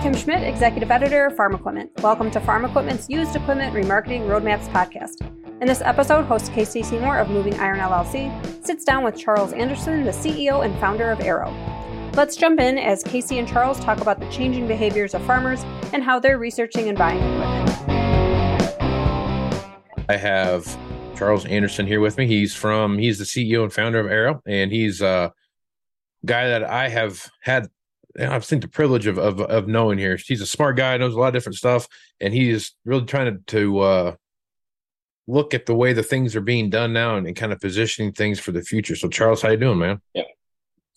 I'm Kim Schmidt, Executive Editor of Farm Equipment. Welcome to Farm Equipment's Used Equipment Remarketing Roadmaps podcast. In this episode, host Casey Seymour of Moving Iron LLC sits down with Charles Anderson, the CEO and founder of Arrow. Let's jump in as Casey and Charles talk about the changing behaviors of farmers and how they're researching and buying equipment. I have Charles Anderson here with me. He's from he's the CEO and founder of Arrow, and he's a guy that I have had I think the privilege of, of of knowing here. He's a smart guy, knows a lot of different stuff, and he's really trying to to uh, look at the way the things are being done now and, and, kind of positioning things for the future. So, Charles, how you doing, man? Yeah,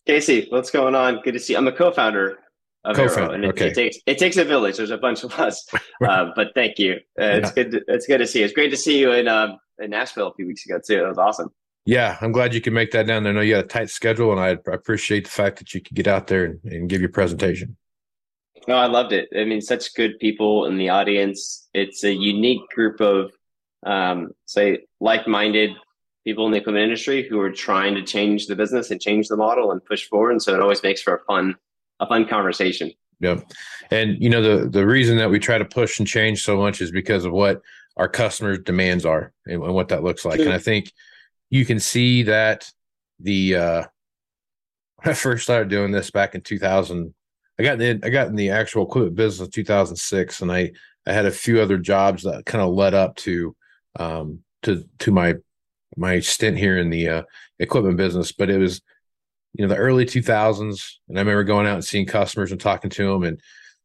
Casey, what's going on? Good to see. You. I'm a co-founder of co-founder. Arrow, it, okay. it, takes it takes a village. There's a bunch of us, uh, but thank you. Uh, yeah. It's good. To, it's good to see. You. It's great to see you in um, in Nashville a few weeks ago too. That was awesome. Yeah, I'm glad you can make that down there. I know you had a tight schedule, and I appreciate the fact that you could get out there and, and give your presentation. No, I loved it. I mean, such good people in the audience. It's a unique group of, um, say, like-minded people in the equipment industry who are trying to change the business and change the model and push forward. And so it always makes for a fun, a fun conversation. Yeah, and you know the the reason that we try to push and change so much is because of what our customers' demands are and, and what that looks like. And I think you can see that the uh when I first started doing this back in 2000, I got in I got in the actual equipment business in 2006, and I I had a few other jobs that kind of led up to um to to my my stint here in the uh, equipment business. But it was you know the early 2000s, and I remember going out and seeing customers and talking to them and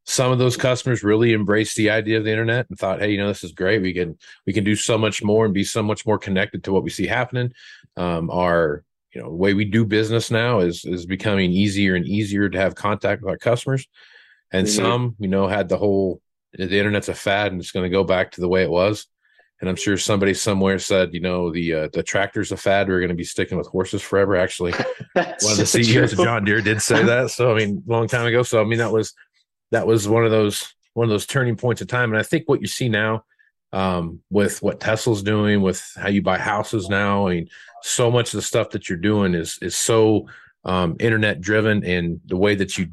some of those customers really embraced the idea of the internet and thought hey you know this is great. We can we can do so much more and be so much more connected to what we see happening. Um, our you know the way we do business now is is becoming easier and easier to have contact with our customers. And mm-hmm. some you know had the whole the internet's a fad and it's going to go back to the way it was. And i'm sure somebody somewhere said you know the uh, the tractor's a fad. We're going to be sticking with horses forever. Actually one of the ceos of john deere did say that. So i mean long time ago. So i mean that was that was one of those one of those turning points of time. And I think what you see now um, with what Tesla's doing, with how you buy houses now, I mean, so much of the stuff that you're doing is is so um, internet driven, and the way that you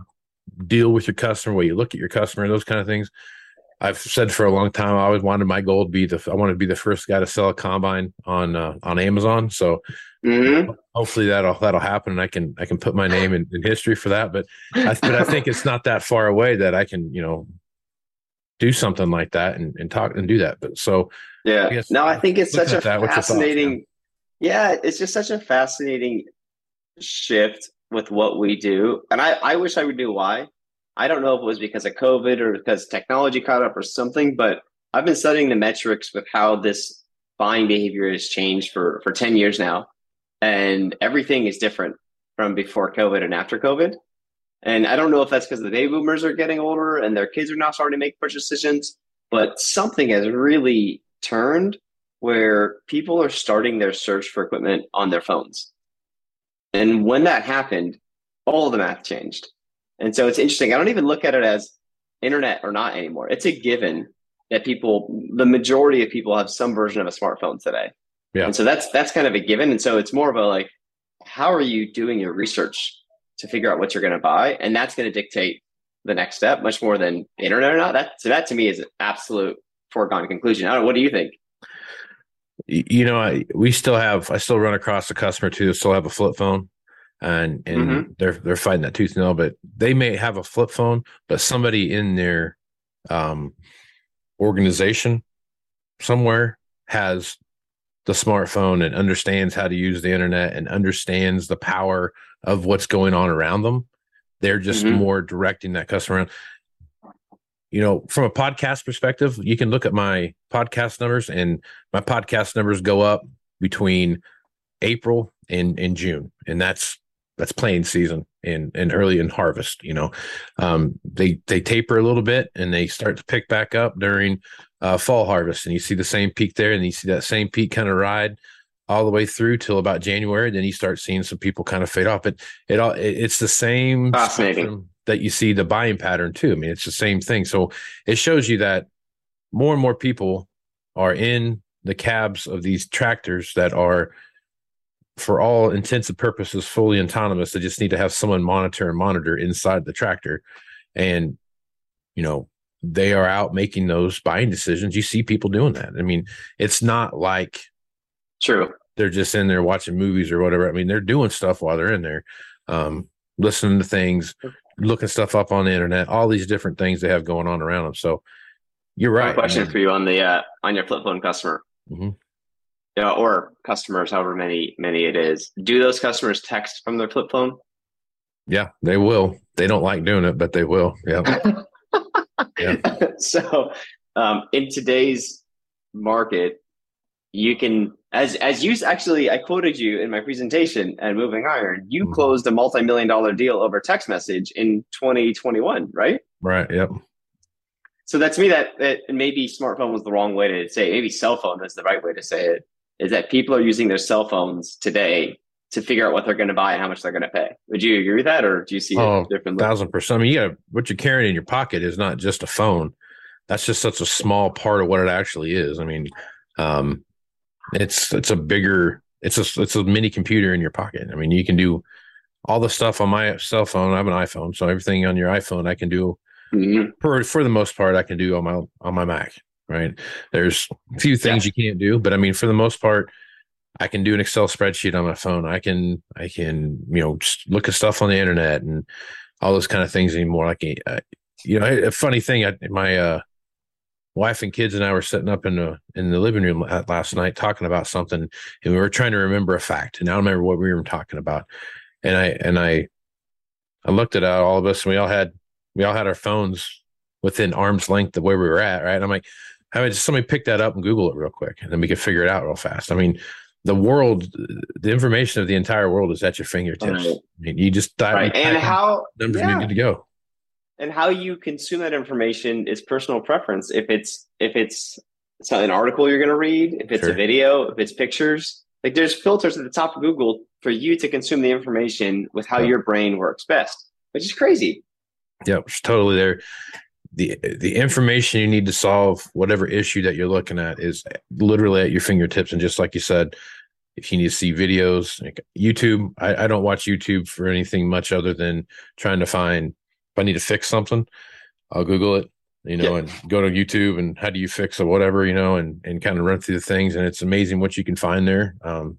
deal with your customer, way you look at your customer, those kind of things. I've said for a long time, I always wanted my goal to be the I want to be the first guy to sell a combine on uh, on Amazon. So mm-hmm. hopefully that'll that'll happen, and I can I can put my name in, in history for that. But I, but I think it's not that far away that I can you know do something like that and, and talk and do that. But so yeah, I no, I think it's such a that, fascinating. Thoughts, yeah, it's just such a fascinating shift with what we do, and I I wish I would do why I don't know if it was because of COVID or because technology caught up or something, but I've been studying the metrics with how this buying behavior has changed for, for 10 years now. And everything is different from before COVID and after COVID. And I don't know if that's because the baby boomers are getting older and their kids are now starting to make purchase decisions, but something has really turned where people are starting their search for equipment on their phones. And when that happened, all the math changed. And so it's interesting. I don't even look at it as internet or not anymore. It's a given that people, the majority of people have some version of a smartphone today. Yeah. And so that's that's kind of a given. And so it's more of a like, how are you doing your research to figure out what you're going to buy? And that's going to dictate the next step much more than internet or not. That so that to me is an absolute foregone conclusion. I don't know. What do you think? You know, I we still have I still run across a customer too, still have a flip phone and and mm-hmm. they're they're fighting that tooth and nail. But they may have a flip phone, but somebody in their um, organization somewhere has the smartphone and understands how to use the internet and understands the power of what's going on around them. They're just mm-hmm. more directing that customer around. You know, from a podcast perspective, you can look at my podcast numbers, and my podcast numbers go up between April and, and June, and that's that's playing season and and early in harvest you know um, they they taper a little bit and they start to pick back up during uh, fall harvest and you see the same peak there and you see that same peak kind of ride all the way through till about january then you start seeing some people kind of fade off but it all it, it's the same that you see the buying pattern too i mean it's the same thing so it shows you that more and more people are in the cabs of these tractors that are for all intents and purposes fully autonomous. They just need to have someone monitor and monitor inside the tractor. And you know, they are out making those buying decisions. You see people doing that. I mean, it's not like true. They're just in there watching movies or whatever. I mean, they're doing stuff while they're in there, um, listening to things, looking stuff up on the internet, all these different things they have going on around them. So you're right. question I mean, for you on the uh, on your flip phone customer. Mm-hmm. Yeah, or customers, however many many it is. Do those customers text from their flip phone? Yeah, they will. They don't like doing it, but they will. Yeah. yeah. So, um, in today's market, you can, as as you actually, I quoted you in my presentation and Moving Iron. You mm-hmm. closed a multi-million dollar deal over text message in 2021, right? Right. Yep. So that's me. That that maybe smartphone was the wrong way to say. It. Maybe cell phone is the right way to say it. Is that people are using their cell phones today to figure out what they're going to buy and how much they're going to pay. Would you agree with that, or do you see oh, it differently? Thousand percent. I mean, yeah, what you're carrying in your pocket is not just a phone. That's just such a small part of what it actually is. I mean, um, it's it's a bigger, it's a it's a mini computer in your pocket. I mean, you can do all the stuff on my cell phone. I have an iPhone, so everything on your iPhone I can do. Mm-hmm. For for the most part, I can do on my on my Mac. Right? There's a few things yeah. you can't do, but I mean, for the most part I can do an Excel spreadsheet on my phone. I can I can you know just look at stuff on the internet and all those kind of things anymore. Like uh, you know, a funny thing. I, my uh, wife and kids and I were sitting up in the in the living room last night talking about something, and we were trying to remember a fact. And I don't remember what we were talking about. And I and I I looked at all of us, and we all had we all had our phones within arm's length of where we were at, right? And I'm like, I mean, just somebody pick that up and Google it real quick, and then we could figure it out real fast. I mean, the world, the information of the entire world is at your fingertips. Right. I mean, you just dive right. and how numbers yeah. you to go. And how you consume that information is personal preference. If it's if it's, it's an article you're going to read, if it's sure. a video, if it's pictures, like there's filters at the top of Google for you to consume the information with how your brain works best, which is crazy. Yeah, it's totally there. The the information you need to solve whatever issue that you're looking at is literally at your fingertips. And just like you said, if you need to see videos, like YouTube, I, I don't watch YouTube for anything much other than trying to find if I need to fix something, I'll Google it, you know, yeah. and go to YouTube and how do you fix or whatever, you know, and and kind of run through the things. And it's amazing what you can find there. Um,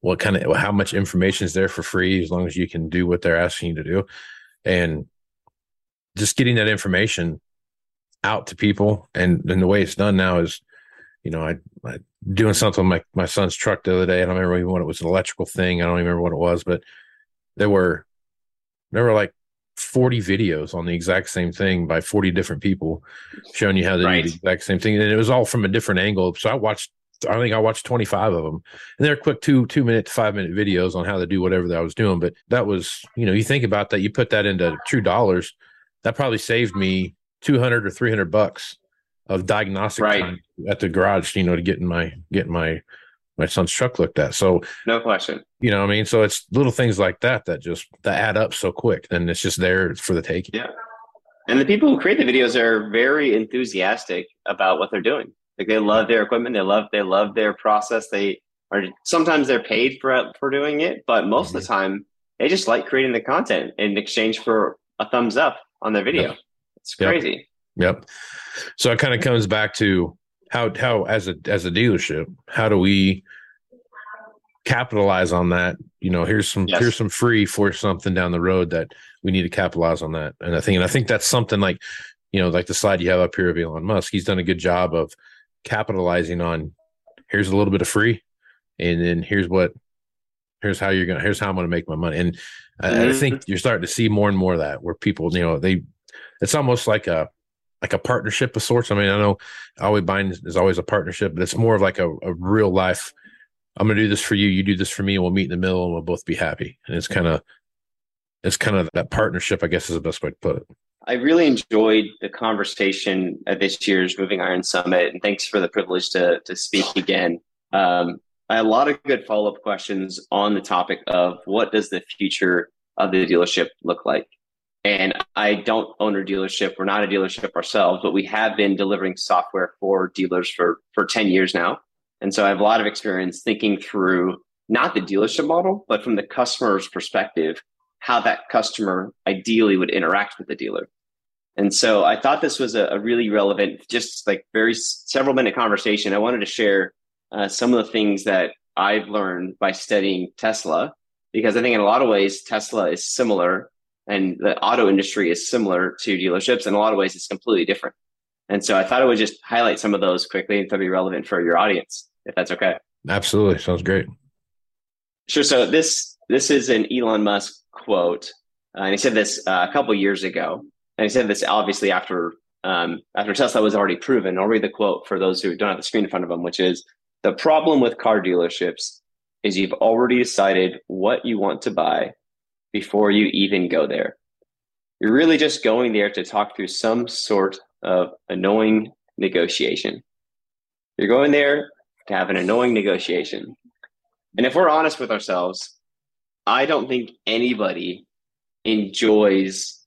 what kind of how much information is there for free as long as you can do what they're asking you to do, and just getting that information out to people. And and the way it's done now is, you know, I, I doing something with my, my son's truck the other day. I don't remember even what it was, an electrical thing. I don't remember what it was, but there were there were like 40 videos on the exact same thing by 40 different people showing you how to right. do the exact same thing. And it was all from a different angle. So I watched I think I watched 25 of them. And they're quick two two minute, five minute videos on how to do whatever that I was doing. But that was, you know, you think about that, you put that into true dollars, that probably saved me 200 or 300 bucks of diagnostic right. time at the garage, you know, to getting my getting my my son's truck looked at. So no question. You know, what I mean, so it's little things like that that just that add up so quick, and it's just there for the taking. Yeah, and the people who create the videos are very enthusiastic about what they're doing. Like they love their equipment, they love they love their process. They are sometimes they're paid for for doing it, but most mm-hmm. of the mm-hmm. time they just like creating the content in exchange for a thumbs up on their video. It's crazy. Yep. Yep. So it kind of comes back to how how as a as a dealership, how do we capitalize on that? You know, here's some yes. here's some free for something down the road that we need to capitalize on that. And I think and I think that's something like, you know, like the slide you have up here of Elon Musk. He's done a good job of capitalizing on here's a little bit of free and then here's what here's how you're gonna here's how I'm gonna make my money. And mm-hmm. I, I think you're starting to see more and more of that where people, you know, they it's almost like a like a partnership of sorts. I mean, I know always buying is always a partnership, but it's more of like a, a real life. I'm going to do this for you. You do this for me. And we'll meet in the middle and we'll both be happy. And it's kind of, it's kind of that partnership, I guess is the best way to put it. I really enjoyed the conversation at this year's Moving Iron Summit, and thanks for the privilege to to speak again. Um, I had a lot of good follow up questions on the topic of what does the future of the dealership look like. And I don't own a dealership. We're not a dealership ourselves, but we have been delivering software for dealers for, for 10 years now. And so I have a lot of experience thinking through not the dealership model, but from the customer's perspective, how that customer ideally would interact with the dealer. And so I thought this was a, a really relevant, just like very several minute conversation. I wanted to share uh, some of the things that I've learned by studying Tesla, because I think in a lot of ways, Tesla is similar and the auto industry is similar to dealerships. In a lot of ways, it's completely different. And so I thought I would just highlight some of those quickly and to be relevant for your audience, if that's okay. Absolutely. Sounds great. Sure. So this this is an Elon Musk quote. Uh, and he said this uh, a couple years ago. And he said this obviously after um, after Tesla was already proven. I'll read the quote for those who don't have the screen in front of them, which is the problem with car dealerships is you've already decided what you want to buy before you even go there. You're really just going there to talk through some sort of annoying negotiation. You're going there to have an annoying negotiation. And if we're honest with ourselves, I don't think anybody enjoys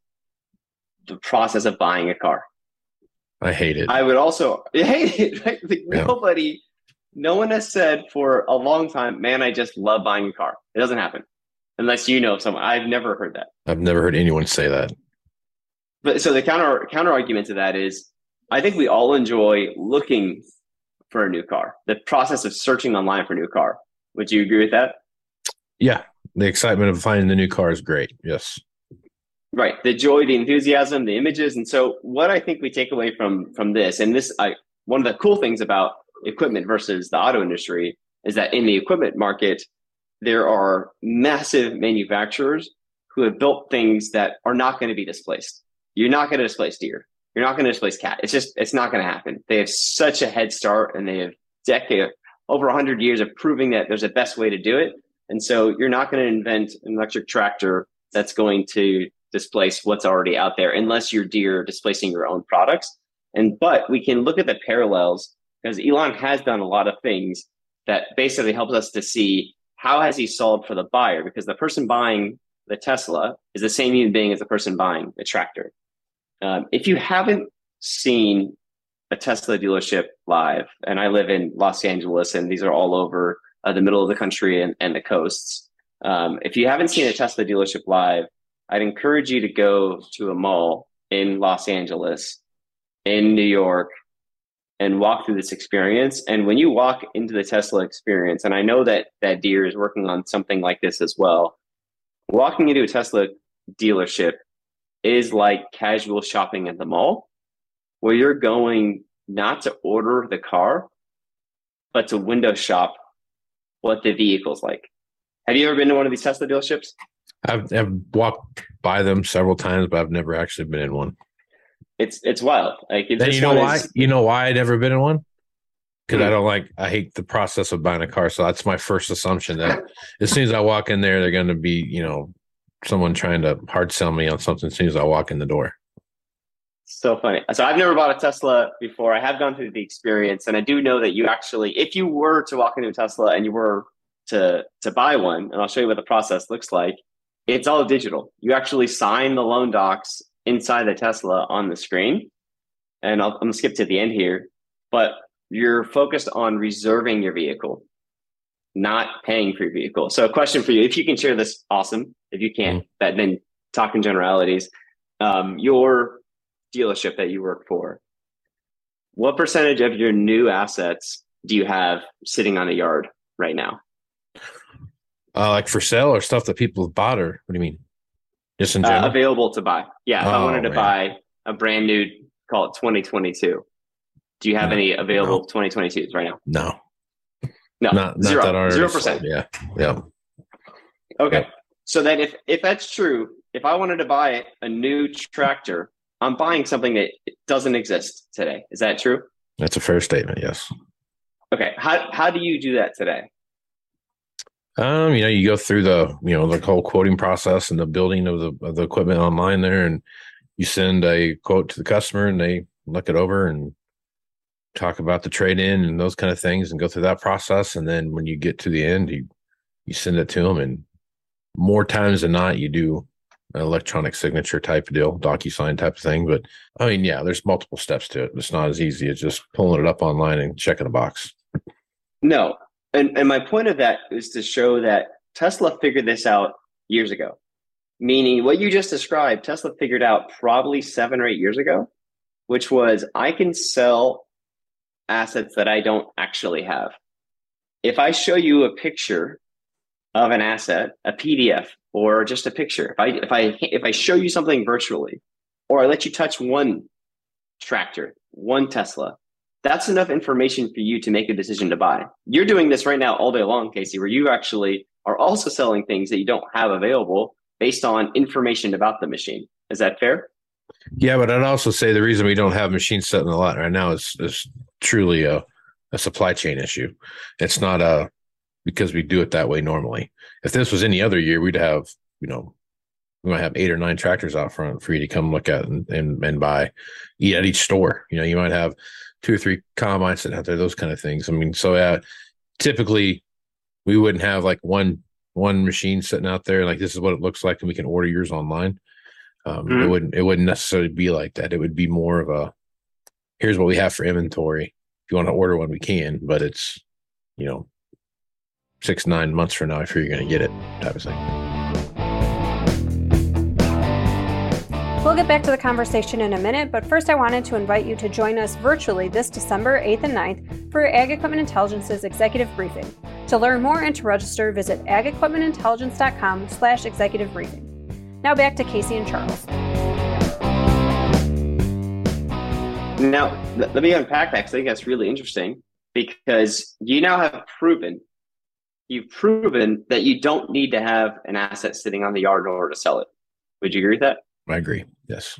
the process of buying a car. I hate it. I would also hate it. Right? Like yeah. Nobody, no one has said for a long time, man, I just love buying a car. It doesn't happen unless you know someone. I've never heard that. I've never heard anyone say that. But so the counter counter argument to that is, I think we all enjoy looking for a new car. The process of searching online for a new car. Would you agree with that? Yeah, the excitement of finding the new car is great. Yes. Right, the joy, the enthusiasm, the images, and so what I think we take away from from this, and this, I one of the cool things about equipment versus the auto industry is that in the equipment market, there are massive manufacturers who have built things that are not going to be displaced. You're not going to displace Deere. You're not going to displace Cat. It's just it's not going to happen. They have such a head start, and they have decade over hundred years of proving that there's a best way to do it. And so you're not going to invent an electric tractor that's going to displace what's already out there unless you're Deere displacing your own products. And but we can look at the parallels because Elon has done a lot of things that basically helps us to see how has he solved for the buyer because the person buying the Tesla is the same human being as the person buying the tractor. Um, if you haven't seen a Tesla dealership live, and I live in Los Angeles, and these are all over uh, the middle of the country and, and the coasts. Um, if you haven't seen a Tesla dealership live, I'd encourage you to go to a mall in Los Angeles, in New York, and walk through this experience. And when you walk into the Tesla experience, and I know that that Deere is working on something like this as well, walking into a Tesla dealership is like casual shopping at the mall, where you're going not to order the car, but to window shop what the vehicle's like. Have you ever been to one of these Tesla dealerships? I've, I've walked by them several times, but I've never actually been in one. It's it's wild. Like then you know why? Is... You know why I'd never been in one? Because hmm. I don't like. I hate the process of buying a car. So that's my first assumption that as soon as I walk in there, they're going to be you know someone trying to hard sell me on something as soon as I walk in the door. So funny. So I've never bought a Tesla before. I have gone through the experience, and I do know that you actually, if you were to walk into a Tesla and you were to to buy one, and I'll show you what the process looks like. It's all digital. You actually sign the loan docs inside the Tesla on the screen, and I'll, I'm gonna skip to the end here, but you're focused on reserving your vehicle, not paying for your vehicle. So, a question for you: If you can share this, awesome. If you can't, mm-hmm. that then talk in generalities. Um, your dealership that you work for, what percentage of your new assets do you have sitting on a yard right now? Uh, like for sale or stuff that people have bought, or what do you mean? Just in uh, general? Uh, available to buy. Yeah, if oh, I wanted to man. buy a brand new, call it 2022. Do you have no, any available no. 2022s right now? No. No. Not, not Zero. Zero percent. Yeah. Yeah. Okay. Yeah. So then if if that's true, if I wanted to buy a new tractor, I'm buying something that doesn't exist today. Is that true? That's a fair statement, yes. Okay. How how do you do that today? Um, you know, you go through the, you know, the whole quoting process and the building of the of the equipment online there and you send a quote to the customer and they look it over and talk about the trade in and those kind of things and go through that process and then when you get to the end you you send it to them and more times than not you do an electronic signature type of deal, DocuSign type of thing. But I mean, yeah, there's multiple steps to it. It's not as easy as just pulling it up online and checking a box. No. And and my point of that is to show that Tesla figured this out years ago. Meaning what you just described, Tesla figured out probably seven or eight years ago, which was I can sell assets that I don't actually have. If I show you a picture of an asset, a PDF or just a picture, if I if I if I show you something virtually, or I let you touch one tractor, one Tesla, that's enough information for you to make a decision to buy. You're doing this right now all day long, Casey, where you actually are also selling things that you don't have available based on information about the machine. Is that fair? Yeah, but I'd also say the reason we don't have machines set in the lot right now is is truly a, a supply chain issue. It's not a because we do it that way normally. If this was any other year, we'd have, you know, we might have eight or nine tractors out front for you to come look at and, and, and buy at each store. You know, you might have two or three combines sitting out there, those kind of things. I mean, so yeah, typically we wouldn't have like one one machine sitting out there like this is what it looks like and we can order yours online um, mm-hmm. it wouldn't it wouldn't necessarily be like that it would be more of a here's what we have for inventory if you want to order one we can but it's you know six nine months from now if you're going to get it type of thing get back to the conversation in a minute, but first I wanted to invite you to join us virtually this December 8th and 9th for Ag Equipment Intelligence's executive briefing. To learn more and to register, visit agequipmentintelligence.com slash executive briefing. Now back to Casey and Charles. Now, let me unpack that because I think that's really interesting because you now have proven, you've proven that you don't need to have an asset sitting on the yard in order to sell it. Would you agree with that? I agree. Yes.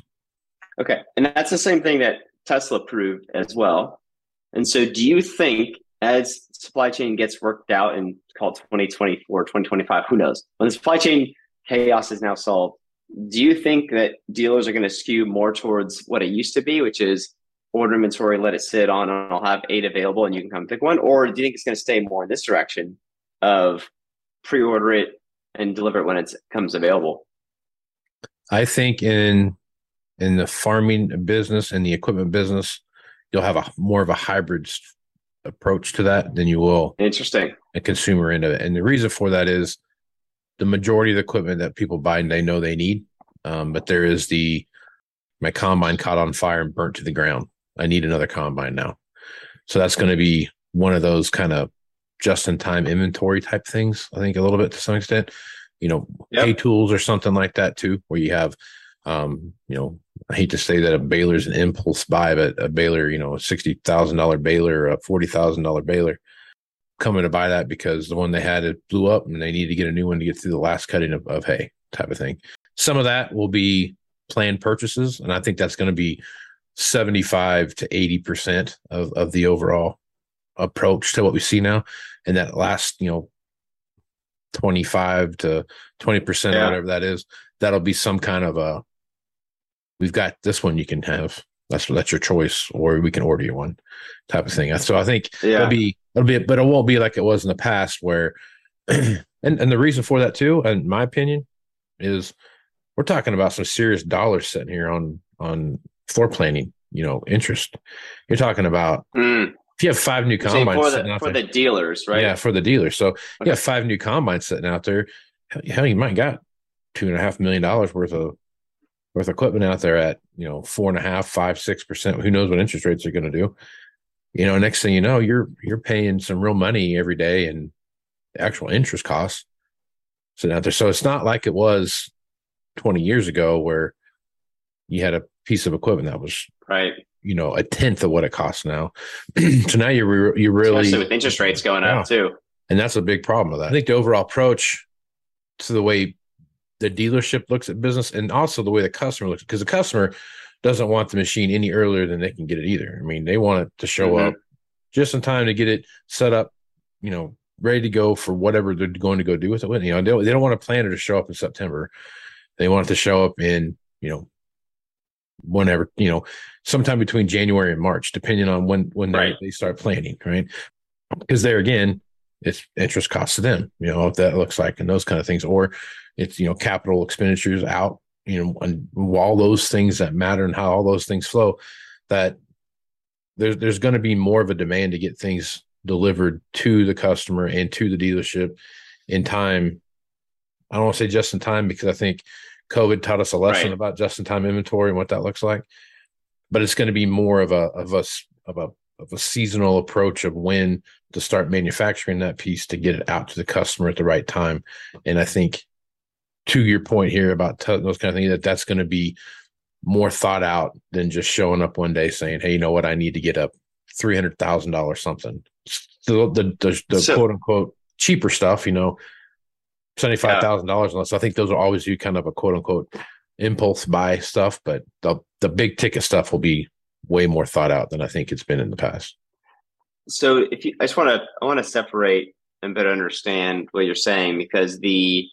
Okay. And that's the same thing that Tesla proved as well. And so do you think as supply chain gets worked out in called 2024, 2025, who knows? When the supply chain chaos is now solved, do you think that dealers are going to skew more towards what it used to be, which is order inventory, let it sit on, and I'll have eight available and you can come pick one? Or do you think it's going to stay more in this direction of pre order it and deliver it when it comes available? I think in in the farming business and the equipment business, you'll have a more of a hybrid approach to that than you will interesting a consumer end of it. And the reason for that is the majority of the equipment that people buy and they know they need, um, but there is the my combine caught on fire and burnt to the ground. I need another combine now. So that's going to be one of those kind of just in time inventory type things. I think a little bit to some extent you know, yep. pay tools or something like that too, where you have, um, you know, I hate to say that a baler's an impulse buy, but a baler, you know, a sixty thousand dollar baler, a forty thousand dollar baler, coming to buy that because the one they had it blew up and they need to get a new one to get through the last cutting of, of hay, type of thing. Some of that will be planned purchases, and I think that's going to be seventy five to eighty percent of of the overall approach to what we see now. And that last, you know, 25 to 20% yeah. whatever that is that'll be some kind of a we've got this one you can have that's that's your choice or we can order you one type of thing so i think yeah. it'll be it'll be but it won't be like it was in the past where and and the reason for that too in my opinion is we're talking about some serious dollars sitting here on on floor planning you know interest you're talking about mm if you have five new combines for, the, for the, dealers, right? Yeah, for the dealers. So okay. you have five new combines sitting out there. Hell, you might got two and a half million dollars worth of of equipment out there at you know four and a half, five, six percent. Who knows what interest rates are going to do? You know, next thing you know, you're you're paying some real money every day and actual interest costs sitting out there. So it's not like it was 20 years ago where you had a piece of equipment that was right you know a tenth of what it costs now. so now you're you really Especially with interest rates going yeah. up too, and that's a big problem with that. I think the overall approach to the way the dealership looks at business, and also the way the customer looks, because the customer doesn't want the machine any earlier than they can get it either. I mean, they want it to show mm-hmm. up just in time to get it set up, you know, ready to go for whatever they're going to go do with it. You know, they, they don't want a plan it to show up in September. They want it to show up in, you know, whenever you know sometime between january and march depending on when when right. they, they start planning right because there again it's interest costs to them you know what that looks like and those kind of things or it's you know capital expenditures out you know and all those things that matter and how all those things flow that there's there's going to be more of a demand to get things delivered to the customer and to the dealership in time I don't want to say just in time because I think COVID taught us a lesson right. about just in time inventory and what that looks like. But it's going to be more of a of us of a of a seasonal approach of when to start manufacturing that piece to get it out to the customer at the right time. And I think to your point here about t- those kind of things, that that's going to be more thought out than just showing up one day saying, "Hey, you know what? I need to get up three hundred thousand dollars something." The the, the, the so, quote unquote cheaper stuff, you know, seventy five thousand dollars. Unless I think those will always be kind of a quote unquote impulse buy stuff, but the the big ticket stuff will be way more thought out than I think it's been in the past. So if you, I just want to, I want to separate and better understand what you're saying because the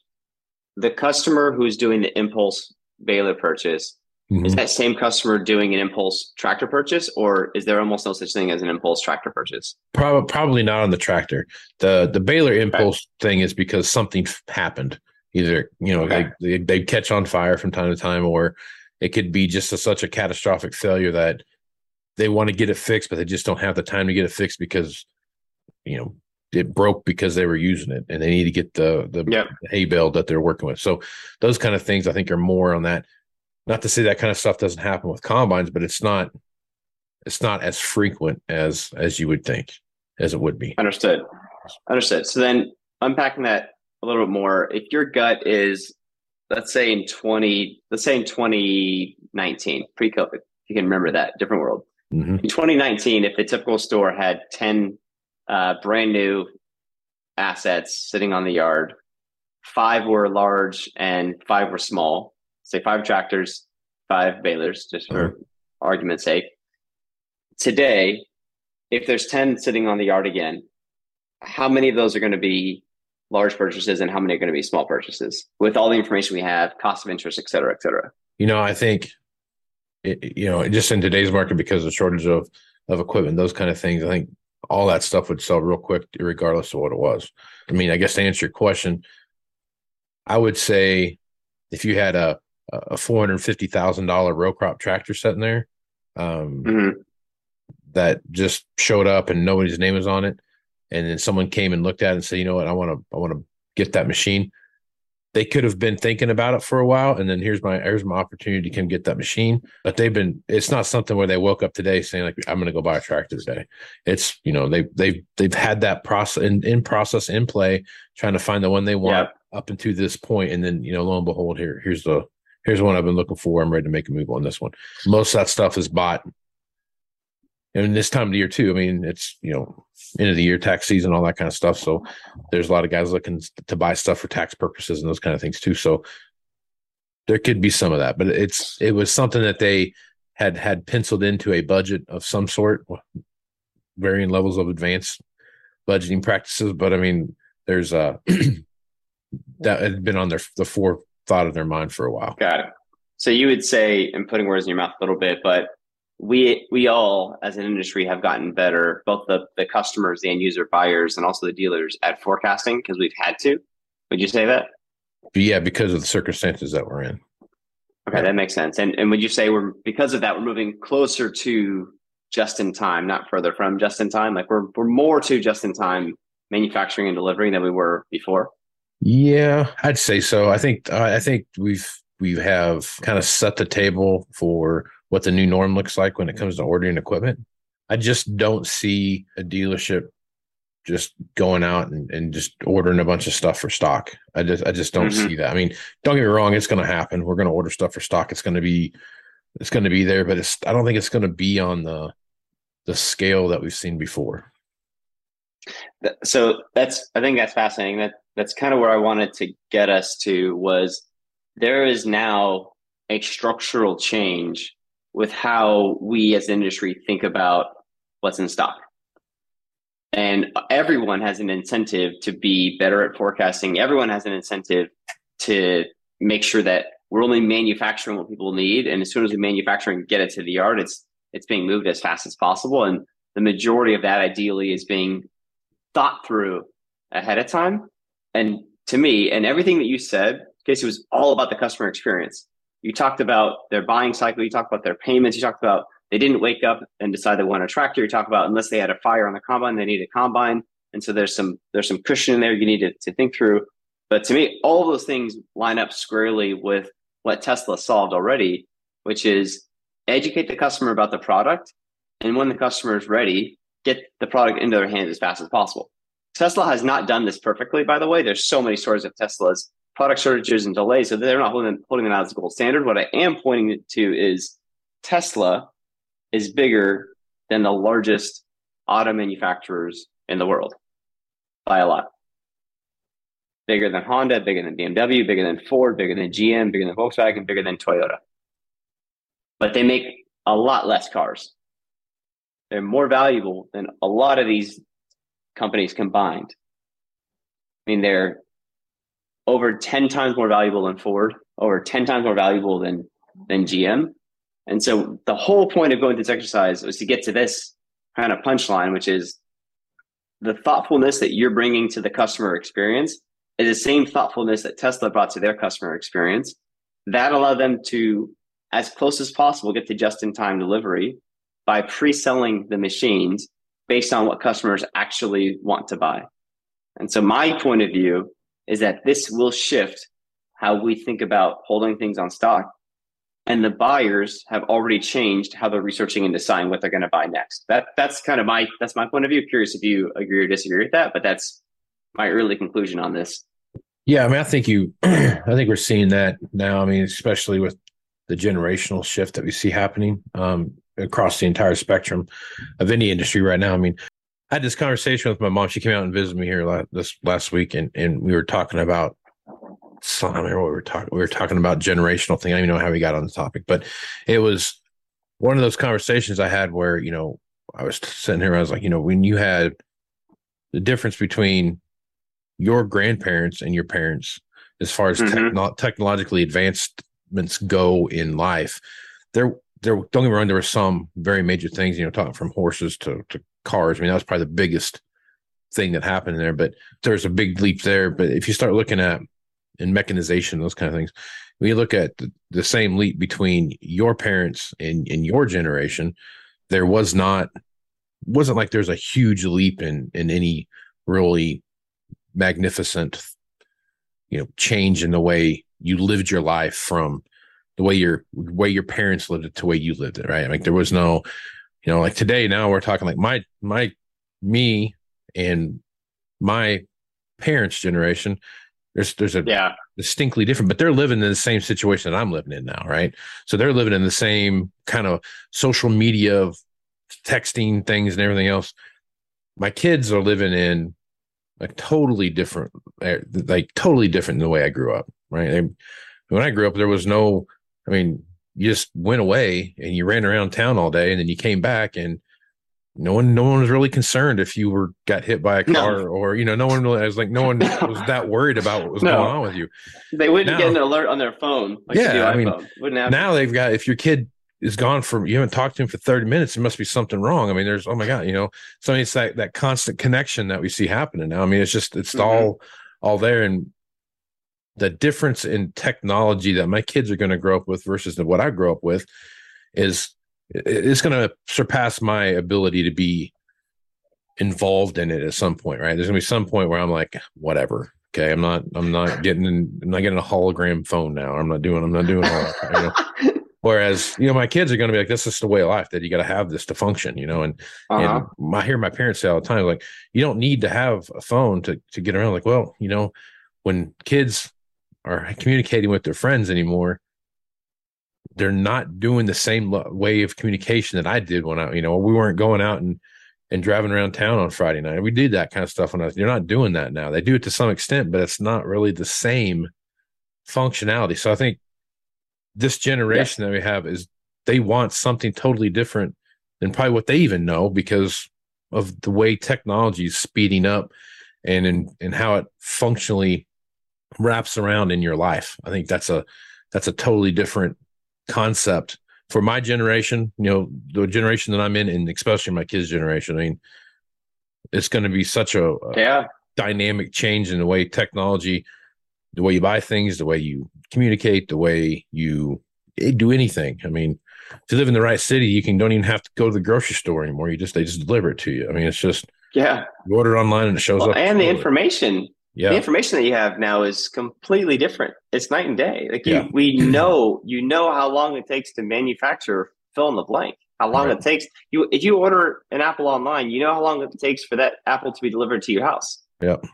the customer who's doing the impulse baler purchase mm-hmm. is that same customer doing an impulse tractor purchase, or is there almost no such thing as an impulse tractor purchase? Probably, probably not on the tractor. the The baler impulse okay. thing is because something happened. Either you know okay. they they catch on fire from time to time, or it could be just a, such a catastrophic failure that they want to get it fixed, but they just don't have the time to get it fixed because you know it broke because they were using it and they need to get the the, yep. the hay bale that they're working with. So those kind of things I think are more on that. Not to say that kind of stuff doesn't happen with combines, but it's not it's not as frequent as as you would think as it would be. Understood. Understood. So then unpacking that a little bit more, if your gut is let's say in 20 let's say in 2019 pre-COVID, if you can remember that different world Mm-hmm. In 2019, if the typical store had 10 uh, brand new assets sitting on the yard, five were large and five were small, say five tractors, five balers, just for mm-hmm. argument's sake. Today, if there's 10 sitting on the yard again, how many of those are going to be large purchases and how many are going to be small purchases with all the information we have, cost of interest, et cetera, et cetera? You know, I think you know, just in today's market because of shortage of of equipment, those kind of things, I think all that stuff would sell real quick, regardless of what it was. I mean, I guess to answer your question, I would say if you had a a four hundred fifty thousand dollar row crop tractor sitting there, um, mm-hmm. that just showed up and nobody's name was on it, and then someone came and looked at it and said, you know what, I want to I want to get that machine they could have been thinking about it for a while and then here's my here's my opportunity to come get that machine. But they've been it's not something where they woke up today saying like i'm going to go buy a tractor today. It's you know they they've they've had that process in, in process in play trying to find the one they want up until this point and then you know lo and behold here here's the here's the one i've been looking for. I'm ready to make a move on this one. Most of that stuff is bought and this time of the year too. I mean, it's you know end of the year tax season, all that kind of stuff. So there's a lot of guys looking to buy stuff for tax purposes and those kind of things too. So there could be some of that, but it's it was something that they had had penciled into a budget of some sort, varying levels of advanced budgeting practices. But I mean, there's uh, a that had been on their the forethought of their mind for a while. Got it. So you would say, and putting words in your mouth a little bit, but we we all as an industry have gotten better, both the the customers, the end user buyers, and also the dealers at forecasting because we've had to. Would you say that? Yeah, because of the circumstances that we're in. Okay, that makes sense. And and would you say we're because of that we're moving closer to just in time, not further from just in time? Like we're we're more to just in time manufacturing and delivering than we were before. Yeah, I'd say so. I think I think we've we have kind of set the table for what the new norm looks like when it comes to ordering equipment. I just don't see a dealership just going out and, and just ordering a bunch of stuff for stock. I just I just don't mm-hmm. see that. I mean, don't get me wrong, it's gonna happen. We're gonna order stuff for stock. It's gonna be it's gonna be there, but it's I don't think it's gonna be on the the scale that we've seen before. So that's I think that's fascinating. That that's kind of where I wanted to get us to was there is now a structural change with how we as industry think about what's in stock. And everyone has an incentive to be better at forecasting. Everyone has an incentive to make sure that we're only manufacturing what people need. And as soon as we manufacture and get it to the yard, it's it's being moved as fast as possible. And the majority of that ideally is being thought through ahead of time. And to me, and everything that you said, Casey, was all about the customer experience. You talked about their buying cycle. You talked about their payments. You talked about they didn't wake up and decide they want a tractor. You talk about unless they had a fire on the combine, they need a combine. And so there's some there's some cushion in there you need to, to think through. But to me, all those things line up squarely with what Tesla solved already, which is educate the customer about the product. And when the customer is ready, get the product into their hands as fast as possible. Tesla has not done this perfectly, by the way. There's so many stories of Tesla's product shortages and delays, so they're not holding, holding them out as a gold standard. What I am pointing to is Tesla is bigger than the largest auto manufacturers in the world by a lot. Bigger than Honda, bigger than BMW, bigger than Ford, bigger than GM, bigger than Volkswagen, bigger than Toyota. But they make a lot less cars. They're more valuable than a lot of these companies combined. I mean, they're over 10 times more valuable than Ford, over 10 times more valuable than, than GM. And so the whole point of going through this exercise was to get to this kind of punchline, which is the thoughtfulness that you're bringing to the customer experience is the same thoughtfulness that Tesla brought to their customer experience. That allowed them to, as close as possible, get to just in time delivery by pre selling the machines based on what customers actually want to buy. And so my point of view is that this will shift how we think about holding things on stock. And the buyers have already changed how they're researching and deciding what they're going to buy next. That that's kind of my that's my point of view. Curious if you agree or disagree with that, but that's my early conclusion on this. Yeah, I mean, I think you, I think we're seeing that now. I mean, especially with the generational shift that we see happening. Um, across the entire spectrum of any industry right now. I mean, I had this conversation with my mom. She came out and visited me here last, this last week, and and we were talking about. I don't remember what we were talking. We were talking about generational thing. I don't even know how we got on the topic, but it was one of those conversations I had where you know I was sitting here. I was like, you know, when you had the difference between your grandparents and your parents as far as mm-hmm. techno- technologically advancements go in life, there there don't get me wrong, there were some very major things, you know, talking from horses to, to cars. I mean, that was probably the biggest thing that happened there, but there's a big leap there. But if you start looking at in mechanization, those kind of things, when you look at the, the same leap between your parents and, and your generation, there was not wasn't like there's a huge leap in in any really magnificent you know change in the way you lived your life from the way your way your parents lived it to the way you lived it, right? Like there was no, you know, like today now we're talking like my my me and my parents' generation. There's there's a yeah distinctly different, but they're living in the same situation that I'm living in now, right? So they're living in the same kind of social media of texting things and everything else. My kids are living in like totally different, eh, like totally different than the way I grew up, right? They, when I grew up, there was no I mean, you just went away and you ran around town all day and then you came back and no one no one was really concerned if you were got hit by a car no. or you know no one really I was like no one was that worried about what was no. going on with you they wouldn't now, get an alert on their phone like yeah i mean now they've got if your kid is gone from you haven't talked to him for 30 minutes it must be something wrong i mean there's oh my god you know so I mean, it's that that constant connection that we see happening now i mean it's just it's mm-hmm. all all there and the difference in technology that my kids are going to grow up with versus what I grew up with is it's going to surpass my ability to be involved in it at some point, right? There's going to be some point where I'm like, whatever. Okay, I'm not. I'm not getting. I'm not getting a hologram phone now. I'm not doing. I'm not doing all that. You know? Whereas, you know, my kids are going to be like, "This is the way of life that you got to have this to function," you know. And uh-huh. and I hear my parents say all the time, like, "You don't need to have a phone to to get around." Like, well, you know, when kids are communicating with their friends anymore they're not doing the same way of communication that I did when I, you know, we weren't going out and and driving around town on Friday night. We did that kind of stuff when I. They're not doing that now. They do it to some extent, but it's not really the same functionality. So I think this generation yeah. that we have is they want something totally different than probably what they even know because of the way technology is speeding up and in and how it functionally wraps around in your life. I think that's a that's a totally different concept for my generation. You know, the generation that I'm in, and especially my kids' generation. I mean, it's going to be such a, a yeah dynamic change in the way technology, the way you buy things, the way you communicate, the way you eh, do anything. I mean, if you live in the right city, you can don't even have to go to the grocery store anymore. You just they just deliver it to you. I mean, it's just yeah, you order online and it shows well, up. And the information yeah. the information that you have now is completely different. It's night and day. Like you, yeah. we know, you know how long it takes to manufacture fill in the blank. How long right. it takes you if you order an apple online, you know how long it takes for that apple to be delivered to your house. Yep.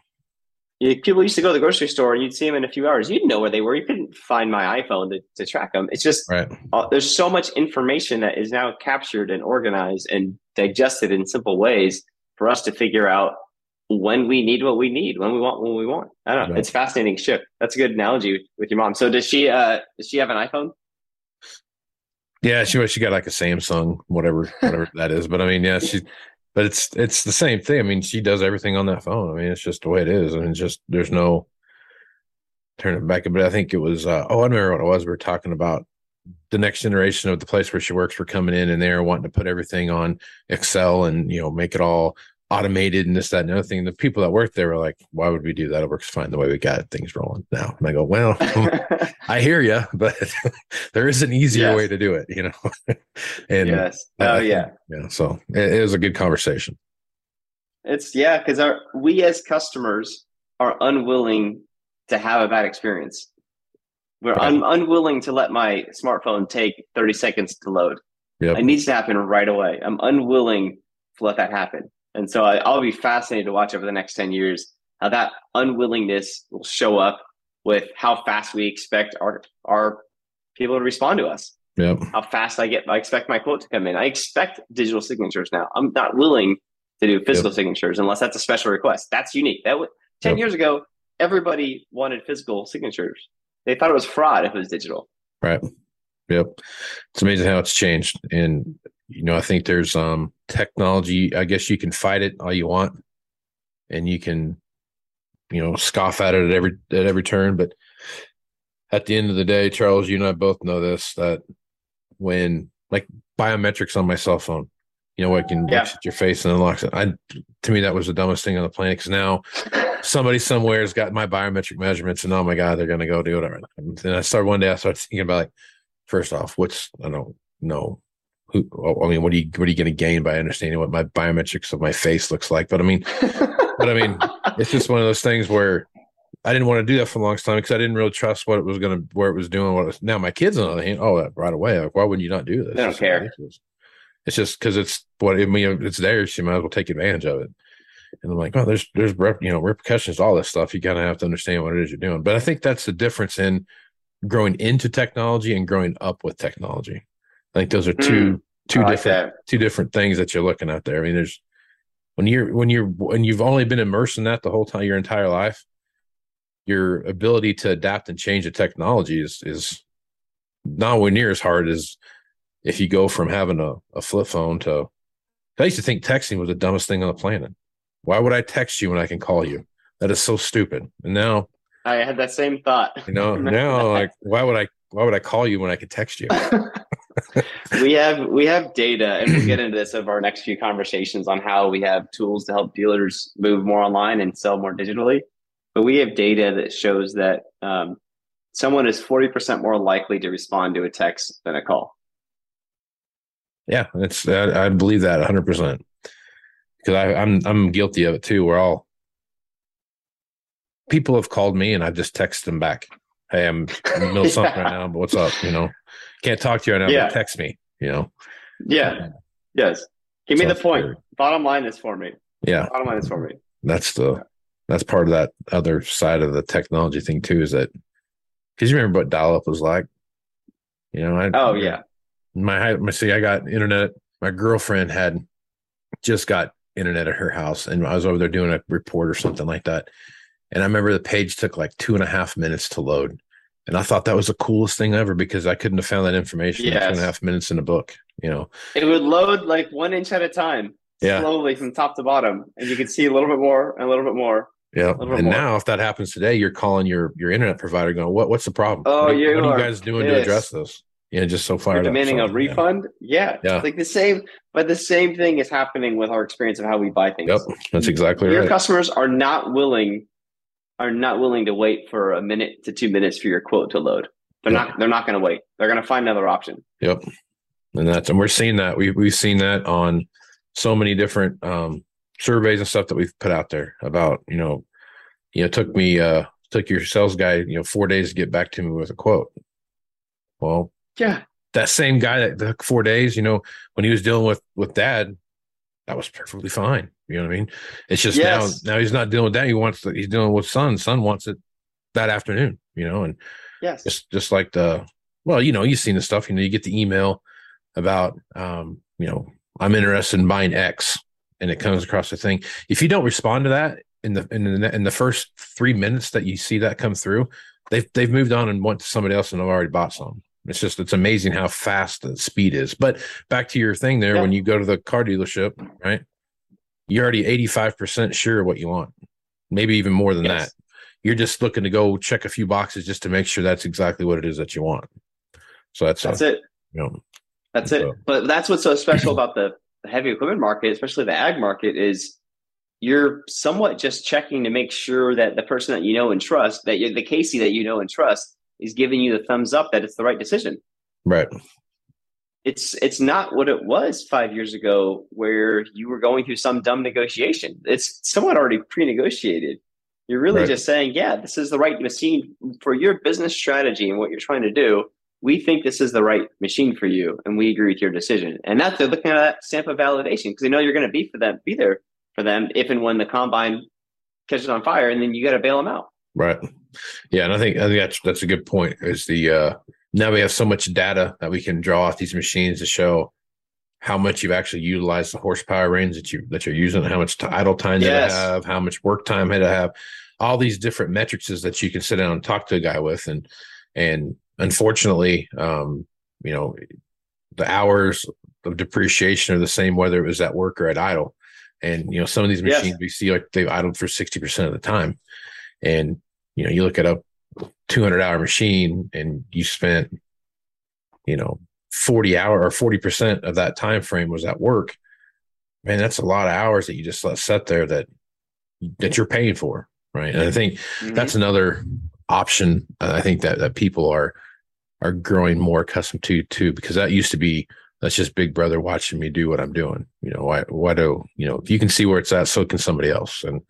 People used to go to the grocery store and you'd see them in a few hours. You'd know where they were. You couldn't find my iPhone to, to track them. It's just right. uh, there's so much information that is now captured and organized and digested in simple ways for us to figure out when we need what we need, when we want what we want. I don't know. Right. It's fascinating shift. That's a good analogy with your mom. So does she uh does she have an iPhone? Yeah, she was she got like a Samsung, whatever, whatever that is. But I mean, yeah, she but it's it's the same thing. I mean, she does everything on that phone. I mean, it's just the way it is. I mean, just there's no turning back. But I think it was uh, oh, I remember what it was. We were talking about the next generation of the place where she works were coming in and they're wanting to put everything on Excel and you know make it all automated and this, that, and the other thing. The people that work there were like, why would we do that? It works fine the way we got things rolling now. And I go, well, I hear you, but there is an easier yes. way to do it, you know? and yes. Oh, yeah. Yeah. So it, it was a good conversation. It's yeah, because our we as customers are unwilling to have a bad experience. We're right. un- unwilling to let my smartphone take 30 seconds to load. Yep. It needs to happen right away. I'm unwilling to let that happen. And so I, I'll be fascinated to watch over the next 10 years how that unwillingness will show up with how fast we expect our our people to respond to us. Yep. How fast I get I expect my quote to come in. I expect digital signatures now. I'm not willing to do physical yep. signatures unless that's a special request. That's unique. That w- 10 yep. years ago everybody wanted physical signatures. They thought it was fraud if it was digital. Right. Yep. It's amazing how it's changed and you know, I think there's um technology. I guess you can fight it all you want, and you can, you know, scoff at it at every at every turn. But at the end of the day, Charles, you and I both know this that when like biometrics on my cell phone, you know, I can yeah. at your face and unlocks it. I to me that was the dumbest thing on the planet because now somebody somewhere has got my biometric measurements, and oh my god, they're gonna go do it. And I started one day, I started thinking about like, first off, what's I don't know who, I mean, what are you what are you going to gain by understanding what my biometrics of my face looks like? But I mean, but I mean, it's just one of those things where I didn't want to do that for a long time because I didn't really trust what it was going to, where it was doing. What it was, now my kids on the other hand, oh, right away, like, why wouldn't you not do this? They don't care. It's just because it's what I mean. It's there. She might as well take advantage of it. And I'm like, oh, there's there's you know repercussions, all this stuff. You kind of have to understand what it is you're doing. But I think that's the difference in growing into technology and growing up with technology. I think those are two mm, two different two different things that you're looking at there. I mean, there's when you're when you're when you've only been immersed in that the whole time your entire life, your ability to adapt and change the technology is is nowhere near as hard as if you go from having a, a flip phone to I used to think texting was the dumbest thing on the planet. Why would I text you when I can call you? That is so stupid. And now I had that same thought. You know, now like why would I why would I call you when I could text you? we have we have data, and we'll get into this of our next few conversations on how we have tools to help dealers move more online and sell more digitally. But we have data that shows that um, someone is forty percent more likely to respond to a text than a call. Yeah, it's I, I believe that hundred percent because I'm I'm guilty of it too. We're all people have called me and I just text them back. Hey, I'm in the middle of something yeah. right now, but what's up? You know, can't talk to you right now, yeah. but text me, you know. Yeah. Yes. Give me the point. Weird. Bottom line is for me. Yeah. Bottom line is for me. That's the that's part of that other side of the technology thing too, is that because you remember what dial up was like? You know, I Oh yeah. My my see, I got internet. My girlfriend had just got internet at her house and I was over there doing a report or something like that. And I remember the page took like two and a half minutes to load. And I thought that was the coolest thing ever because I couldn't have found that information yes. in two and a half minutes in a book, you know. It would load like one inch at a time, yeah. slowly from top to bottom. And you could see a little bit more and a little bit more. Yeah. And more. now if that happens today, you're calling your your internet provider going, What what's the problem? Oh, what, you what are you guys doing to address this? Yeah, just so far. demanding so, a refund. Yeah. yeah. Like the same, but the same thing is happening with our experience of how we buy things. Yep. That's exactly Your right. Your customers are not willing are not willing to wait for a minute to two minutes for your quote to load. They're yep. not. They're not going to wait. They're going to find another option. Yep. And that's and we're seeing that we we've seen that on so many different um, surveys and stuff that we've put out there about you know you know, took me uh took your sales guy, you know, four days to get back to me with a quote. Well, yeah, that same guy that took four days, you know, when he was dealing with with dad, that was perfectly fine. You know what I mean? It's just yes. now now he's not dealing with that. He wants to, he's dealing with son. Son wants it that afternoon. You know, and yes, just just like the well, you know, you've seen the stuff. You know, you get the email about um, you know, I'm interested in buying X, and it comes across the thing. If you don't respond to that in the in the in the first three minutes that you see that come through, they've they've moved on and went to somebody else and have already bought some. It's just it's amazing how fast the speed is. But back to your thing there, yeah. when you go to the car dealership, right? You're already 85% sure what you want, maybe even more than yes. that. You're just looking to go check a few boxes just to make sure that's exactly what it is that you want. So that's that's uh, it. You know, that's so. it. But that's what's so special about the heavy equipment market, especially the ag market, is you're somewhat just checking to make sure that the person that you know and trust, that you're the Casey that you know and trust, is giving you the thumbs up that it's the right decision. Right. It's it's not what it was five years ago, where you were going through some dumb negotiation. It's somewhat already pre-negotiated. You're really right. just saying, yeah, this is the right machine for your business strategy and what you're trying to do. We think this is the right machine for you, and we agree with your decision. And that's they're looking at that stamp of validation because they know you're going to be for them, be there for them if and when the combine catches on fire, and then you got to bail them out. Right. Yeah, and I think I think that's that's a good point. Is the uh, now we have so much data that we can draw off these machines to show how much you've actually utilized the horsepower range that you that you're using, how much idle time yes. that I have, how much work time that I have, all these different metrics that you can sit down and talk to a guy with, and and unfortunately, um, you know, the hours of depreciation are the same whether it was at work or at idle. And you know, some of these machines yes. we see like they've idled for sixty percent of the time. And you know, you look at a 200 hour machine and you spent, you know, 40 hour or 40% of that time frame was at work. Man, that's a lot of hours that you just let set there that that you're paying for, right? And I think mm-hmm. that's another option. Uh, I think that that people are are growing more accustomed to too, because that used to be that's just Big Brother watching me do what I'm doing. You know, why why do you know if you can see where it's at, so can somebody else. And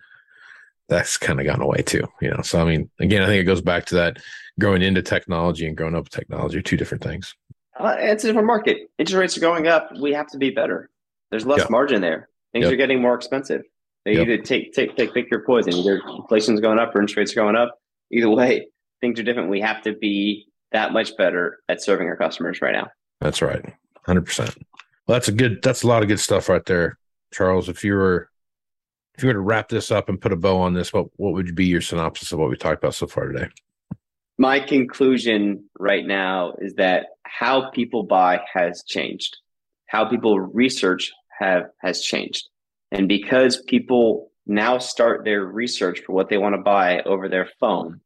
that's kind of gone away too, you know. So I mean, again, I think it goes back to that growing into technology and growing up with technology are two different things. Uh, it's a different market. Interest rates are going up. We have to be better. There's less margin there. Things yep. are getting more expensive. They yep. either take take take pick your poison. Either inflation's going up or interest rates are going up. Either way, things are different. We have to be that much better at serving our customers right now. That's right, hundred percent. Well, that's a good. That's a lot of good stuff right there, Charles. If you were if you were to wrap this up and put a bow on this, what what would be your synopsis of what we talked about so far today? My conclusion right now is that how people buy has changed. How people research have has changed. And because people now start their research for what they want to buy over their phone,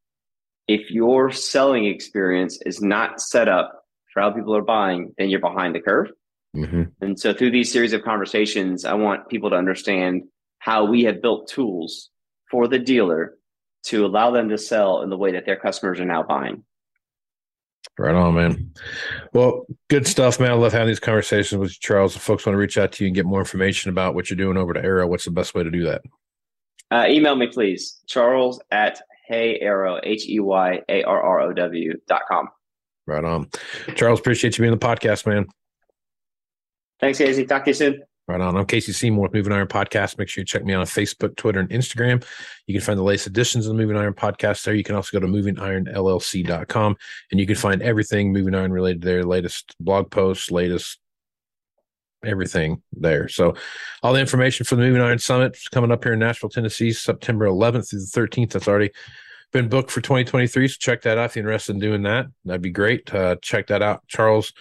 if your selling experience is not set up for how people are buying, then you're behind the curve. Mm-hmm. And so through these series of conversations, I want people to understand how we have built tools for the dealer to allow them to sell in the way that their customers are now buying. Right on, man. Well, good stuff, man. I love having these conversations with you, Charles. If folks want to reach out to you and get more information about what you're doing over to Arrow, what's the best way to do that? Uh, email me, please. Charles at Hey Arrow, H E Y A R R O W dot com. Right on. Charles, appreciate you being on the podcast, man. Thanks, Casey. Talk to you soon. Right on. I'm Casey Seymour with Moving Iron Podcast. Make sure you check me out on Facebook, Twitter, and Instagram. You can find the latest editions of the Moving Iron Podcast there. You can also go to movingironllc.com and you can find everything Moving Iron related there, latest blog posts, latest everything there. So all the information for the Moving Iron Summit is coming up here in Nashville, Tennessee, September 11th through the 13th. That's already been booked for 2023. So check that out if you're interested in doing that. That'd be great. Uh, check that out. Charles,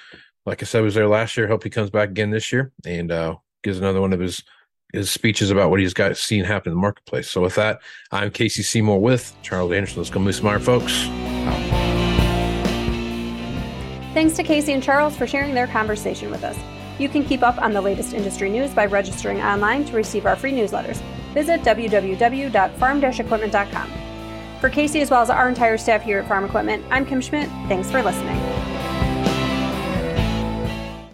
like I said, was there last year. Hope he comes back again this year. And uh, gives another one of his his speeches about what he's got seen happen in the marketplace. So with that, I'm Casey Seymour with Charles Anderson. Let's go move some iron, folks. Thanks to Casey and Charles for sharing their conversation with us. You can keep up on the latest industry news by registering online to receive our free newsletters. Visit www.farm-equipment.com. For Casey as well as our entire staff here at Farm Equipment, I'm Kim Schmidt. Thanks for listening.